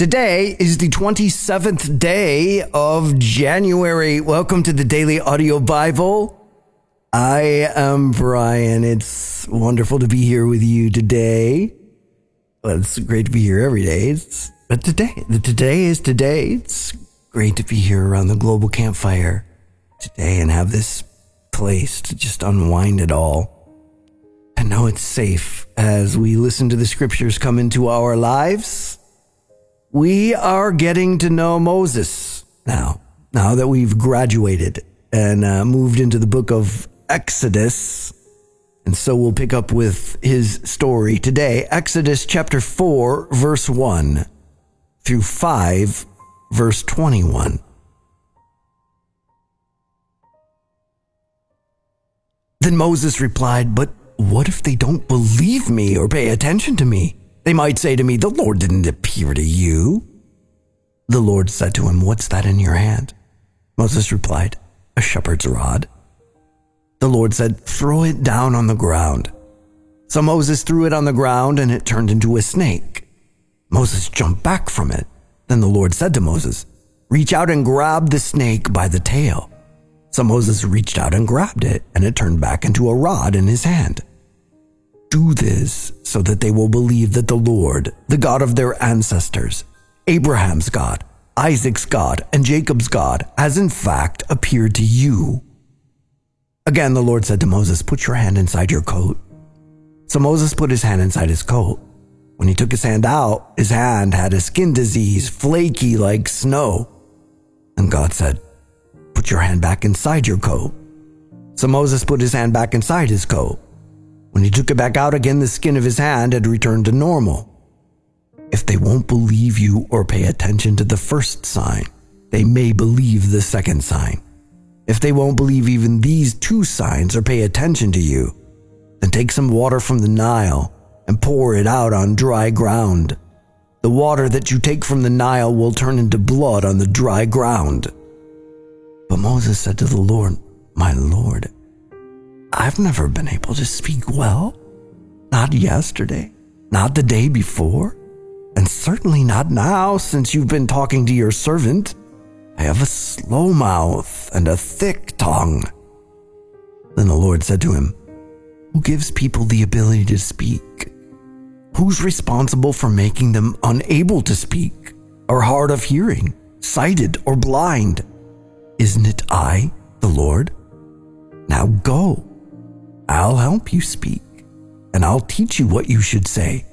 Today is the 27th day of January. Welcome to the Daily Audio Bible. I am Brian. It's wonderful to be here with you today. Well, it's great to be here every day. It's, but today, today is today. It's great to be here around the global campfire today and have this place to just unwind it all. And know it's safe as we listen to the scriptures come into our lives we are getting to know Moses now, now that we've graduated and uh, moved into the book of Exodus. And so we'll pick up with his story today Exodus chapter 4, verse 1 through 5, verse 21. Then Moses replied, But what if they don't believe me or pay attention to me? They might say to me, The Lord didn't appear to you. The Lord said to him, What's that in your hand? Moses replied, A shepherd's rod. The Lord said, Throw it down on the ground. So Moses threw it on the ground and it turned into a snake. Moses jumped back from it. Then the Lord said to Moses, Reach out and grab the snake by the tail. So Moses reached out and grabbed it, and it turned back into a rod in his hand do this so that they will believe that the Lord, the God of their ancestors, Abraham's God, Isaac's God, and Jacob's God, has in fact appeared to you. Again, the Lord said to Moses, Put your hand inside your coat. So Moses put his hand inside his coat. When he took his hand out, his hand had a skin disease, flaky like snow. And God said, Put your hand back inside your coat. So Moses put his hand back inside his coat. When he took it back out again, the skin of his hand had returned to normal. If they won't believe you or pay attention to the first sign, they may believe the second sign. If they won't believe even these two signs or pay attention to you, then take some water from the Nile and pour it out on dry ground. The water that you take from the Nile will turn into blood on the dry ground. But Moses said to the Lord, My Lord, I've never been able to speak well. Not yesterday, not the day before, and certainly not now since you've been talking to your servant. I have a slow mouth and a thick tongue. Then the Lord said to him, Who gives people the ability to speak? Who's responsible for making them unable to speak, or hard of hearing, sighted, or blind? Isn't it I, the Lord? Now go I'll help you speak, and I'll teach you what you should say.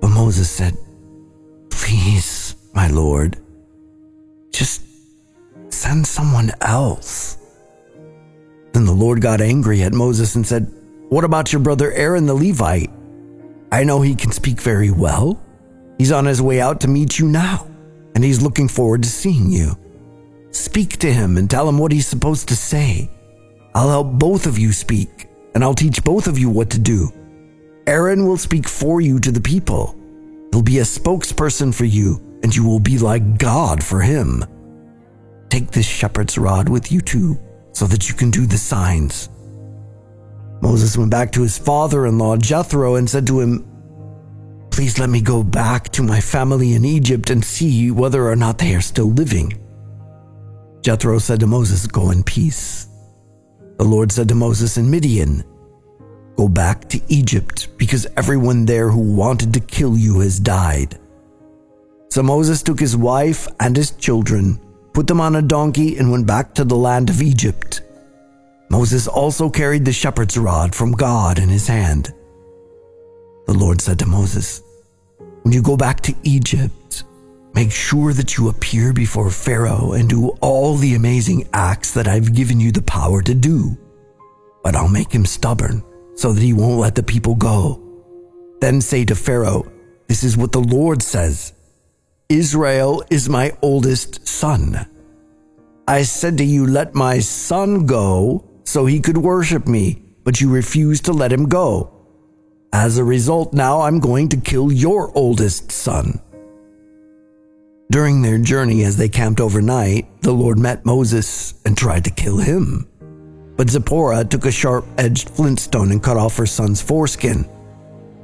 But Moses said, Please, my Lord, just send someone else. Then the Lord got angry at Moses and said, What about your brother Aaron the Levite? I know he can speak very well. He's on his way out to meet you now, and he's looking forward to seeing you. Speak to him and tell him what he's supposed to say. I'll help both of you speak and I'll teach both of you what to do. Aaron will speak for you to the people. He'll be a spokesperson for you, and you will be like God for him. Take this shepherd's rod with you too, so that you can do the signs. Moses went back to his father in law Jethro and said to him, Please let me go back to my family in Egypt and see whether or not they are still living. Jethro said to Moses, Go in peace. The Lord said to Moses in Midian, Go back to Egypt, because everyone there who wanted to kill you has died. So Moses took his wife and his children, put them on a donkey, and went back to the land of Egypt. Moses also carried the shepherd's rod from God in his hand. The Lord said to Moses, When you go back to Egypt, Make sure that you appear before Pharaoh and do all the amazing acts that I've given you the power to do. But I'll make him stubborn so that he won't let the people go. Then say to Pharaoh, This is what the Lord says Israel is my oldest son. I said to you, Let my son go so he could worship me, but you refused to let him go. As a result, now I'm going to kill your oldest son. During their journey as they camped overnight, the Lord met Moses and tried to kill him. But Zipporah took a sharp edged flintstone and cut off her son's foreskin.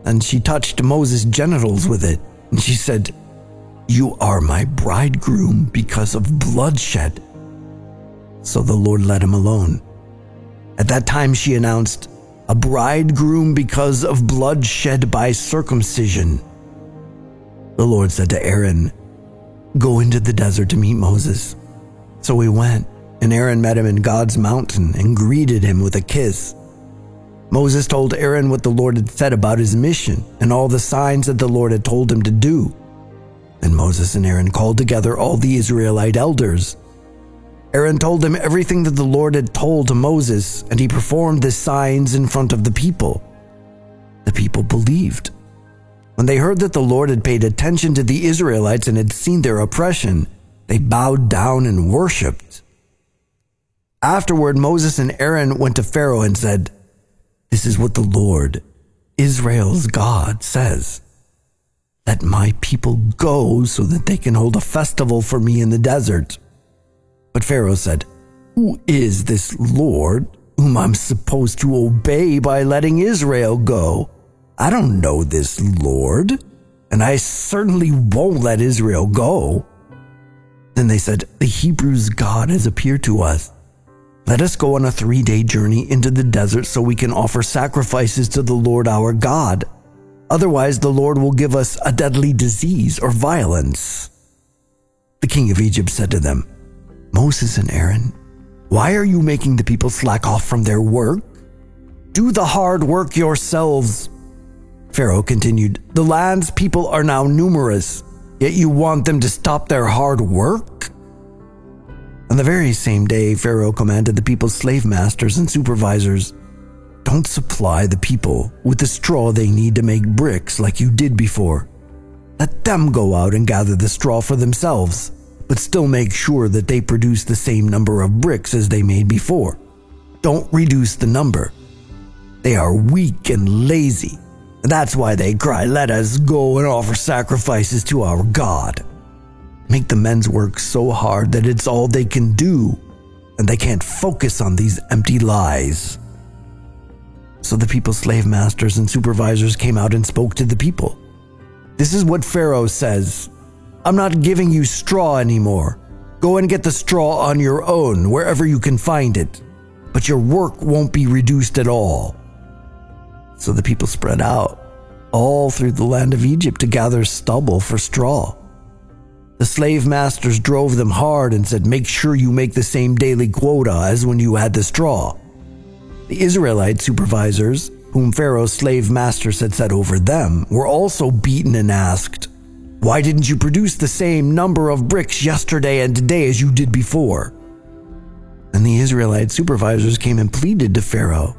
And she touched Moses' genitals with it, and she said, You are my bridegroom because of bloodshed. So the Lord let him alone. At that time, she announced, A bridegroom because of bloodshed by circumcision. The Lord said to Aaron, Go into the desert to meet Moses. So he went, and Aaron met him in God's mountain and greeted him with a kiss. Moses told Aaron what the Lord had said about his mission and all the signs that the Lord had told him to do. Then Moses and Aaron called together all the Israelite elders. Aaron told them everything that the Lord had told to Moses, and he performed the signs in front of the people. The people believed. When they heard that the Lord had paid attention to the Israelites and had seen their oppression, they bowed down and worshiped. Afterward, Moses and Aaron went to Pharaoh and said, This is what the Lord, Israel's God, says. Let my people go so that they can hold a festival for me in the desert. But Pharaoh said, Who is this Lord whom I'm supposed to obey by letting Israel go? I don't know this Lord, and I certainly won't let Israel go. Then they said, The Hebrews' God has appeared to us. Let us go on a three day journey into the desert so we can offer sacrifices to the Lord our God. Otherwise, the Lord will give us a deadly disease or violence. The king of Egypt said to them, Moses and Aaron, why are you making the people slack off from their work? Do the hard work yourselves. Pharaoh continued, The land's people are now numerous, yet you want them to stop their hard work? On the very same day, Pharaoh commanded the people's slave masters and supervisors Don't supply the people with the straw they need to make bricks like you did before. Let them go out and gather the straw for themselves, but still make sure that they produce the same number of bricks as they made before. Don't reduce the number. They are weak and lazy, that's why they cry, Let us go and offer sacrifices to our God make the men's work so hard that it's all they can do, and they can't focus on these empty lies. So the people's slave masters and supervisors came out and spoke to the people. This is what Pharaoh says I'm not giving you straw anymore. Go and get the straw on your own, wherever you can find it. But your work won't be reduced at all. So the people spread out all through the land of Egypt to gather stubble for straw. The slave masters drove them hard and said, Make sure you make the same daily quota as when you had the straw. The Israelite supervisors, whom Pharaoh's slave masters had set over them, were also beaten and asked, Why didn't you produce the same number of bricks yesterday and today as you did before? And the Israelite supervisors came and pleaded to Pharaoh,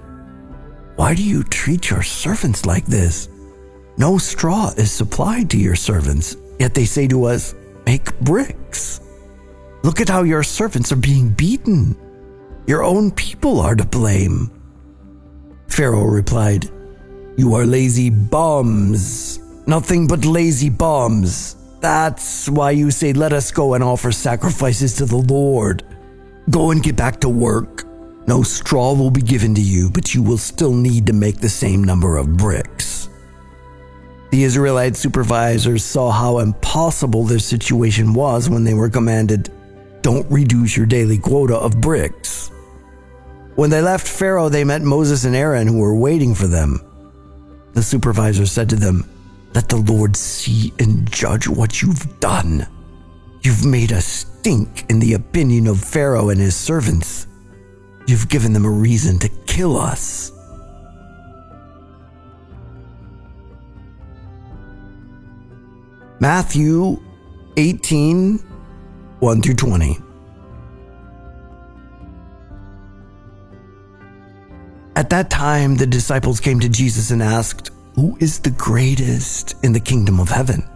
Why do you treat your servants like this? No straw is supplied to your servants, yet they say to us, make bricks. Look at how your servants are being beaten. Your own people are to blame. Pharaoh replied, You are lazy bums. Nothing but lazy bums. That's why you say, Let us go and offer sacrifices to the Lord. Go and get back to work. No straw will be given to you, but you will still need to make the same number of bricks. The Israelite supervisors saw how impossible their situation was when they were commanded, Don't reduce your daily quota of bricks. When they left Pharaoh, they met Moses and Aaron, who were waiting for them. The supervisor said to them, Let the Lord see and judge what you've done. You've made a stink in the opinion of Pharaoh and his servants. You've given them a reason to kill us. Matthew 18 1 through 20. At that time, the disciples came to Jesus and asked, Who is the greatest in the kingdom of heaven?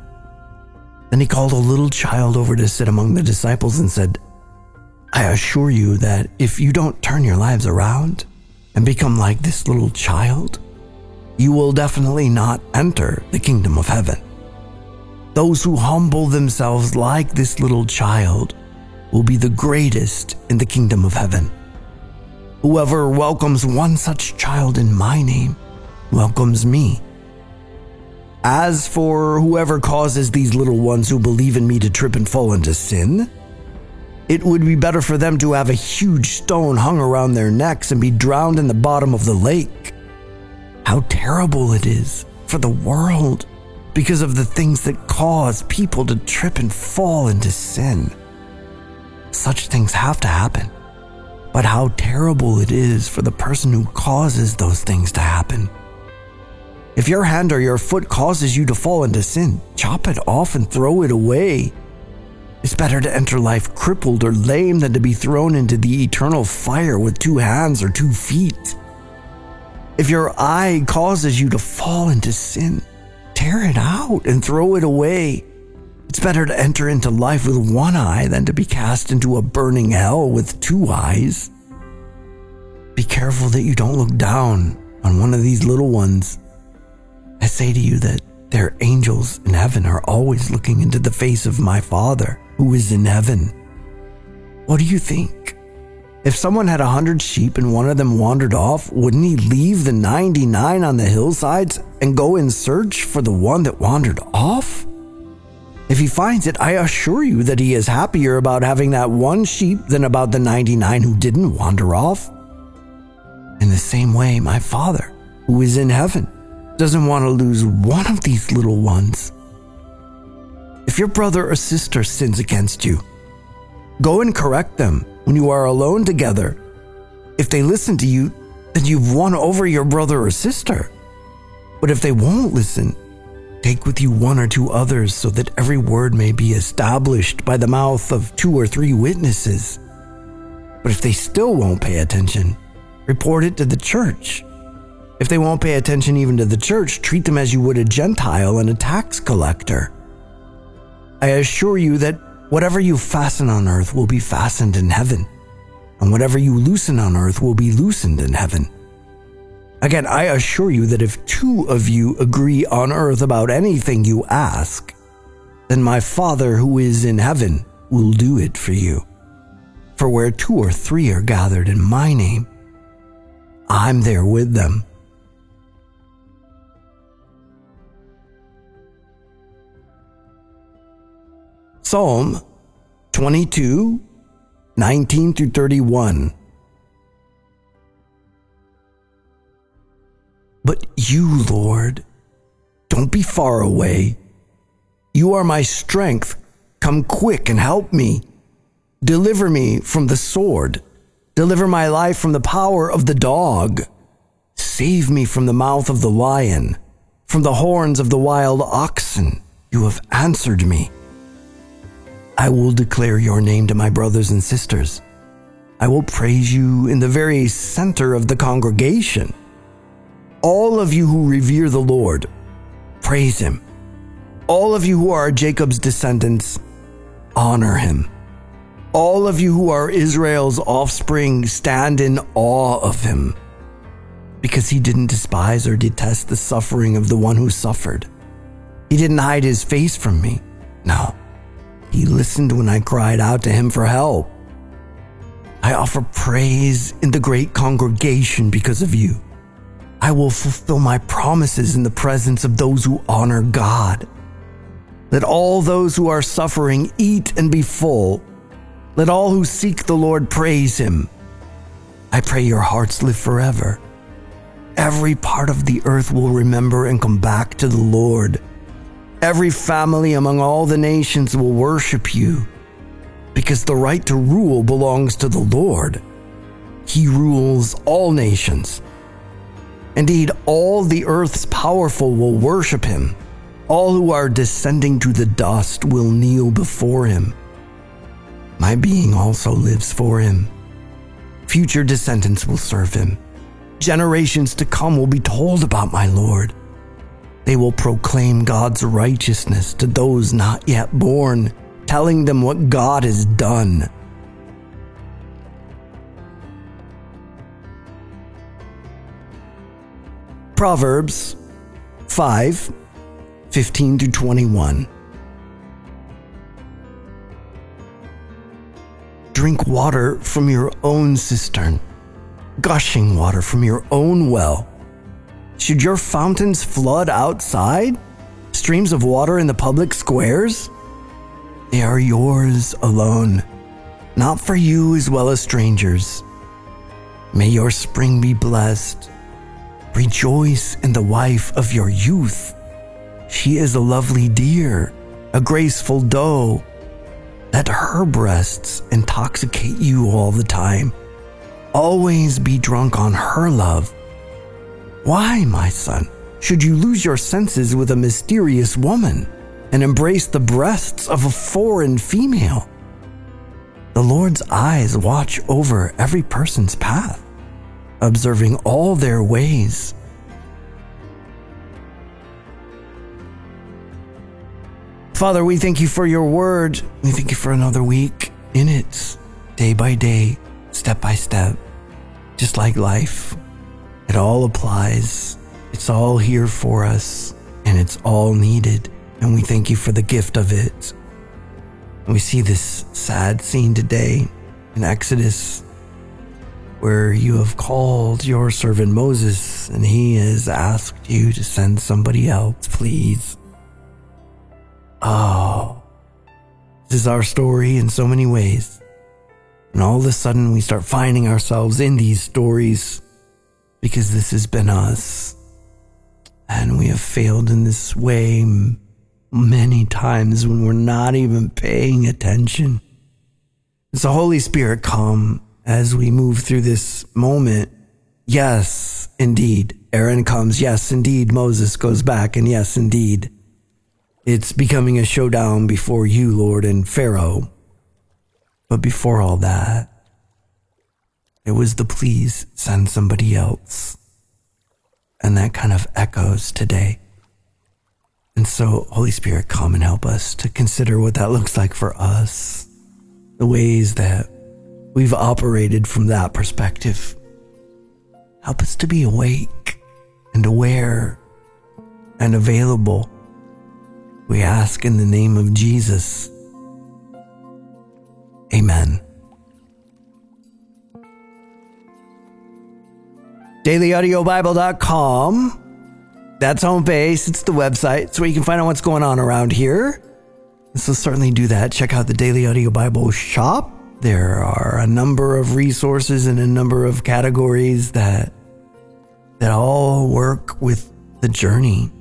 Then he called a little child over to sit among the disciples and said, I assure you that if you don't turn your lives around and become like this little child, you will definitely not enter the kingdom of heaven. Those who humble themselves like this little child will be the greatest in the kingdom of heaven. Whoever welcomes one such child in my name welcomes me. As for whoever causes these little ones who believe in me to trip and fall into sin, it would be better for them to have a huge stone hung around their necks and be drowned in the bottom of the lake. How terrible it is for the world because of the things that cause people to trip and fall into sin. Such things have to happen. But how terrible it is for the person who causes those things to happen. If your hand or your foot causes you to fall into sin, chop it off and throw it away. It's better to enter life crippled or lame than to be thrown into the eternal fire with two hands or two feet. If your eye causes you to fall into sin, tear it out and throw it away. It's better to enter into life with one eye than to be cast into a burning hell with two eyes. Be careful that you don't look down on one of these little ones. I say to you that their angels in heaven are always looking into the face of my Father who is in heaven. What do you think? If someone had a hundred sheep and one of them wandered off, wouldn't he leave the 99 on the hillsides and go in search for the one that wandered off? If he finds it, I assure you that he is happier about having that one sheep than about the 99 who didn't wander off. In the same way, my Father, who is in heaven, doesn't want to lose one of these little ones. If your brother or sister sins against you, go and correct them when you are alone together. If they listen to you, then you've won over your brother or sister. But if they won't listen, take with you one or two others so that every word may be established by the mouth of two or three witnesses. But if they still won't pay attention, report it to the church. If they won't pay attention even to the church, treat them as you would a Gentile and a tax collector. I assure you that whatever you fasten on earth will be fastened in heaven, and whatever you loosen on earth will be loosened in heaven. Again, I assure you that if two of you agree on earth about anything you ask, then my Father who is in heaven will do it for you. For where two or three are gathered in my name, I'm there with them. Psalm 22, 19 through 31. But you, Lord, don't be far away. You are my strength. Come quick and help me. Deliver me from the sword. Deliver my life from the power of the dog. Save me from the mouth of the lion, from the horns of the wild oxen. You have answered me. I will declare your name to my brothers and sisters. I will praise you in the very center of the congregation. All of you who revere the Lord, praise him. All of you who are Jacob's descendants, honor him. All of you who are Israel's offspring, stand in awe of him. Because he didn't despise or detest the suffering of the one who suffered. He didn't hide his face from me. No. He listened when I cried out to him for help. I offer praise in the great congregation because of you. I will fulfill my promises in the presence of those who honor God. Let all those who are suffering eat and be full. Let all who seek the Lord praise him. I pray your hearts live forever. Every part of the earth will remember and come back to the Lord. Every family among all the nations will worship you because the right to rule belongs to the Lord. He rules all nations. Indeed, all the earth's powerful will worship him. All who are descending to the dust will kneel before him. My being also lives for him. Future descendants will serve him. Generations to come will be told about my Lord. They will proclaim God's righteousness to those not yet born, telling them what God has done. Proverbs 5 15 to 21. Drink water from your own cistern, gushing water from your own well should your fountains flood outside? streams of water in the public squares? They are yours alone, not for you as well as strangers. May your spring be blessed. Rejoice in the wife of your youth. She is a lovely deer, a graceful doe. Let her breasts intoxicate you all the time. Always be drunk on her love. Why, my son, should you lose your senses with a mysterious woman and embrace the breasts of a foreign female? The Lord's eyes watch over every person's path, observing all their ways. Father, we thank you for your word. We thank you for another week in it, day by day, step by step, just like life. It all applies. It's all here for us, and it's all needed. And we thank you for the gift of it. We see this sad scene today in Exodus where you have called your servant Moses and he has asked you to send somebody else, please. Oh, this is our story in so many ways. And all of a sudden, we start finding ourselves in these stories because this has been us. And we have failed in this way many times when we're not even paying attention. So, Holy Spirit, come as we move through this moment. Yes, indeed. Aaron comes. Yes, indeed. Moses goes back. And yes, indeed. It's becoming a showdown before you, Lord, and Pharaoh. But before all that, it was the please send somebody else. And that kind of echoes today. And so, Holy Spirit, come and help us to consider what that looks like for us, the ways that we've operated from that perspective. Help us to be awake and aware and available we ask in the name of Jesus. Amen. DailyAudioBible.com. That's home base. It's the website. It's where you can find out what's going on around here. So certainly do that. Check out the Daily Audio Bible shop. There are a number of resources and a number of categories that that all work with the journey,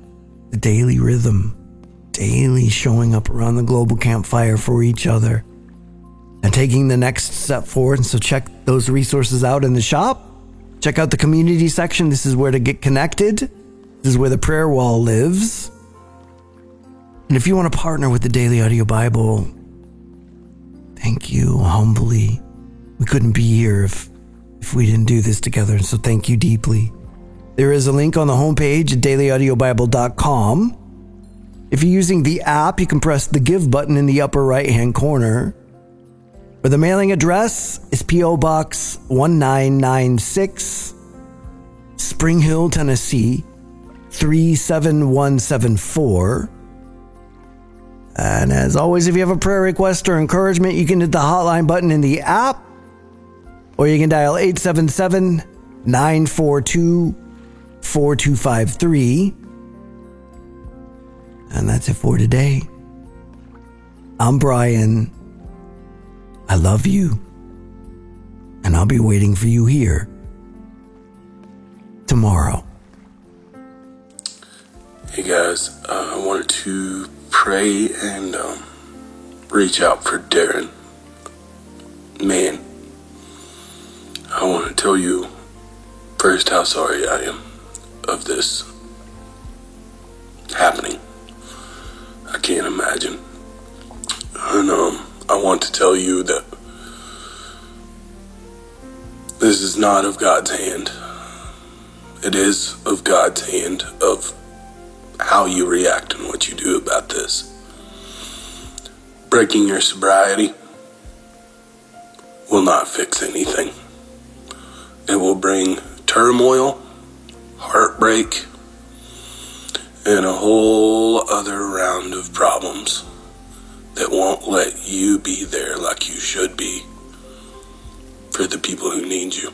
the daily rhythm daily showing up around the global campfire for each other and taking the next step forward. And so check those resources out in the shop. Check out the community section. This is where to get connected. This is where the prayer wall lives. And if you want to partner with the Daily Audio Bible, thank you humbly. We couldn't be here if, if we didn't do this together. And so thank you deeply. There is a link on the homepage at dailyaudiobible.com if you're using the app, you can press the Give button in the upper right hand corner. The mailing address is P.O. Box 1996, Spring Hill, Tennessee 37174. And as always, if you have a prayer request or encouragement, you can hit the hotline button in the app, or you can dial 877 942 4253. And that's it for today. I'm Brian. I love you. And I'll be waiting for you here tomorrow. Hey guys, uh, I wanted to pray and um, reach out for Darren. Man, I want to tell you first how sorry I am of this happening. I can't imagine. Want to tell you that this is not of God's hand. It is of God's hand of how you react and what you do about this. Breaking your sobriety will not fix anything. It will bring turmoil, heartbreak, and a whole other round of problems that won't let you be there like you should be for the people who need you.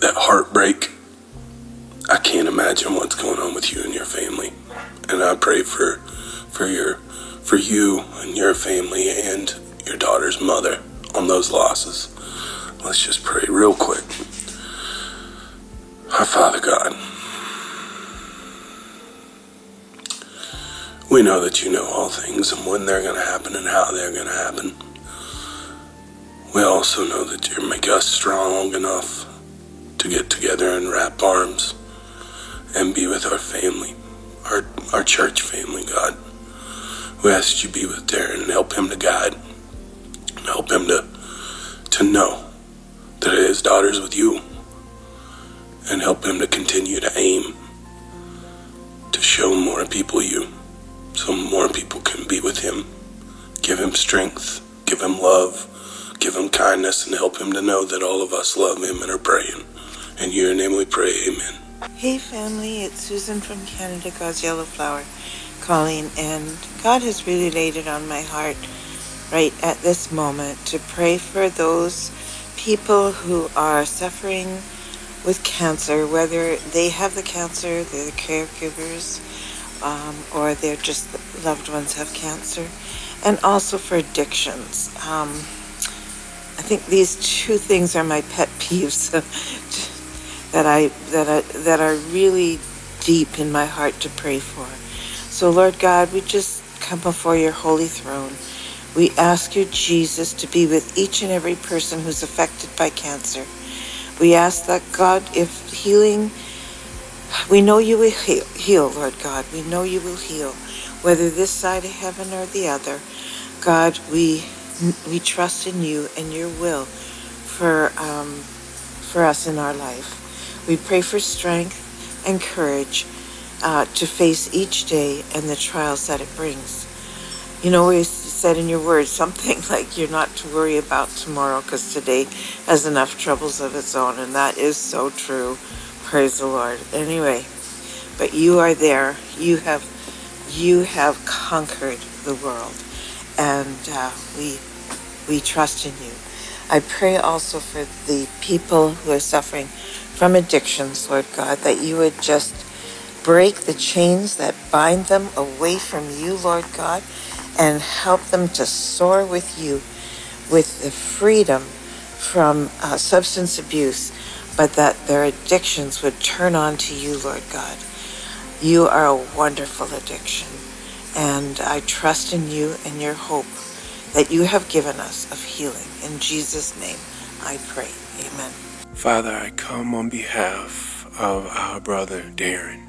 That heartbreak, I can't imagine what's going on with you and your family. And I pray for for your for you and your family and your daughter's mother on those losses. Let's just pray real quick. Our Father God, we know that you know all things and when they're going to happen and how they're going to happen. We also know that you make us strong enough to get together and wrap arms and be with our family, our, our church family, God. We ask that you be with Darren and help him to guide, help him to, to know that his daughter's with you, and help him to continue to aim to show more people you so more people can be with him. Give him strength, give him love, give him kindness, and help him to know that all of us love him and are praying. In your name we pray, amen. Hey family, it's Susan from Canada, God's Yellow Flower calling, and God has really laid it on my heart right at this moment to pray for those people who are suffering with cancer, whether they have the cancer, they're the caregivers, um, or they're just loved ones have cancer, and also for addictions. Um, I think these two things are my pet peeves that I that I, that are really deep in my heart to pray for. So Lord God, we just come before your holy throne. We ask you, Jesus, to be with each and every person who's affected by cancer. We ask that God, if healing, we know you will heal, heal, Lord God. We know you will heal, whether this side of heaven or the other. God, we we trust in you and your will for um, for us in our life. We pray for strength and courage uh, to face each day and the trials that it brings. You know, we said in your words something like you're not to worry about tomorrow because today has enough troubles of its own, and that is so true. Praise the Lord. Anyway, but you are there. You have you have conquered the world, and uh, we we trust in you. I pray also for the people who are suffering from addictions, Lord God, that you would just break the chains that bind them away from you, Lord God, and help them to soar with you with the freedom from uh, substance abuse, but that their addictions would turn on to you, Lord God. You are a wonderful addiction, and I trust in you and your hope that you have given us of healing. In Jesus' name, I pray. Amen. Father, I come on behalf of our brother Darren.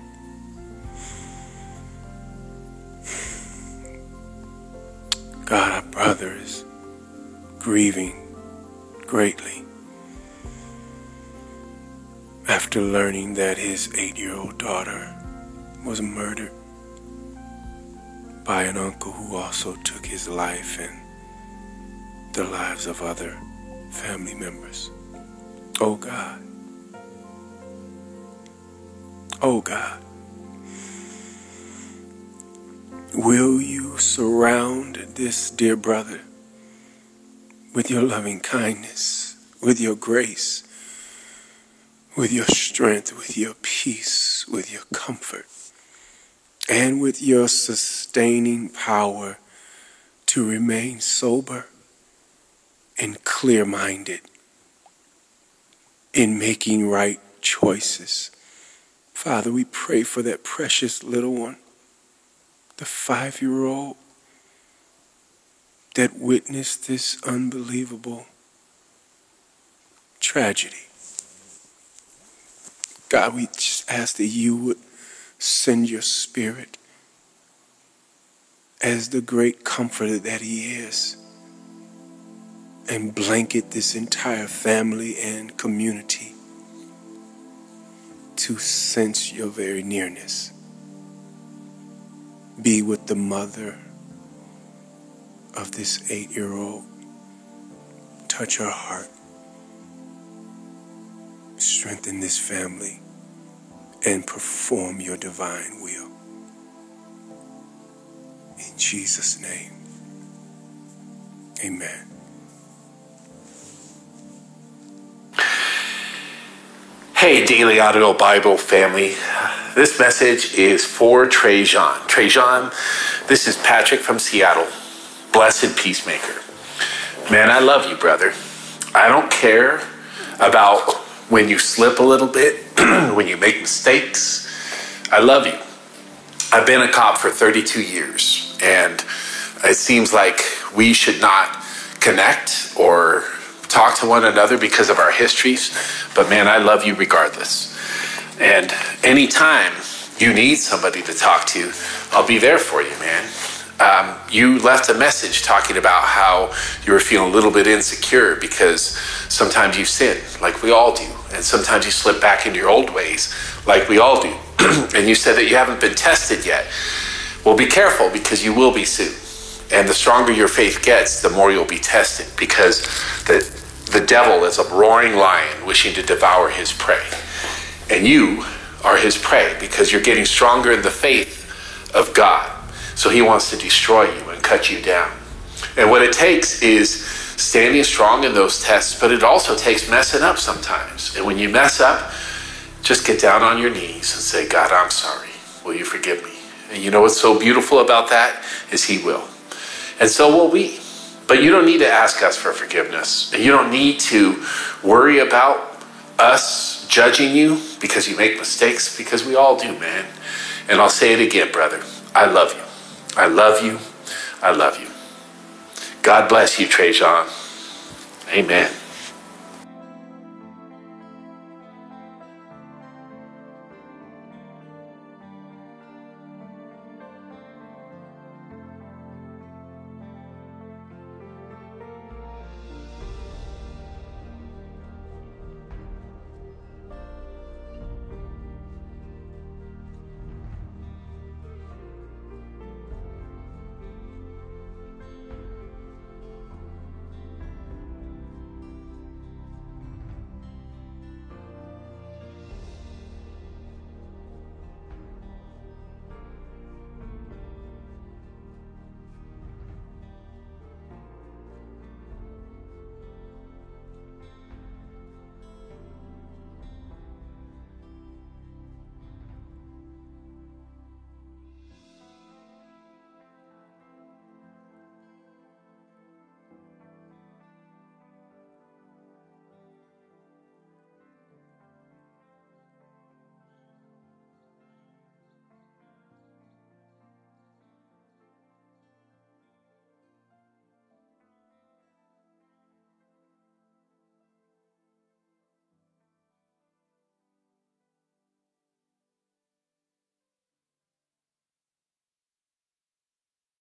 God, our brother is grieving greatly after learning that his eight year old daughter was murdered by an uncle who also took his life and the lives of other family members. Oh God. Oh God. Will you surround this dear brother with your loving kindness, with your grace, with your strength, with your peace, with your comfort, and with your sustaining power to remain sober and clear minded in making right choices. Father, we pray for that precious little one the five year old that witnessed this unbelievable tragedy. God, we just ask that you would send your spirit as the great comforter that he is and blanket this entire family and community to sense your very nearness be with the mother of this eight year old. Touch her heart. Strengthen this family and perform your divine will. In Jesus' name, amen. Hey, Daily Audio Bible family. this message is for Trajan. Trajan, this is Patrick from Seattle, blessed peacemaker. Man, I love you, brother. I don't care about when you slip a little bit, when you make mistakes. I love you. I've been a cop for 32 years, and it seems like we should not connect or talk to one another because of our histories. But man, I love you regardless. And anytime you need somebody to talk to, I'll be there for you, man. Um, you left a message talking about how you were feeling a little bit insecure because sometimes you sin, like we all do, and sometimes you slip back into your old ways, like we all do. and you said that you haven't been tested yet. Well, be careful because you will be soon. And the stronger your faith gets, the more you'll be tested because the, the devil is a roaring lion wishing to devour his prey. And you are his prey because you're getting stronger in the faith of God. So he wants to destroy you and cut you down. And what it takes is standing strong in those tests, but it also takes messing up sometimes. And when you mess up, just get down on your knees and say, God, I'm sorry. Will you forgive me? And you know what's so beautiful about that is he will. And so will we. But you don't need to ask us for forgiveness. And you don't need to worry about us judging you because you make mistakes, because we all do, man. And I'll say it again, brother. I love you. I love you. I love you. God bless you, Trajan. Amen.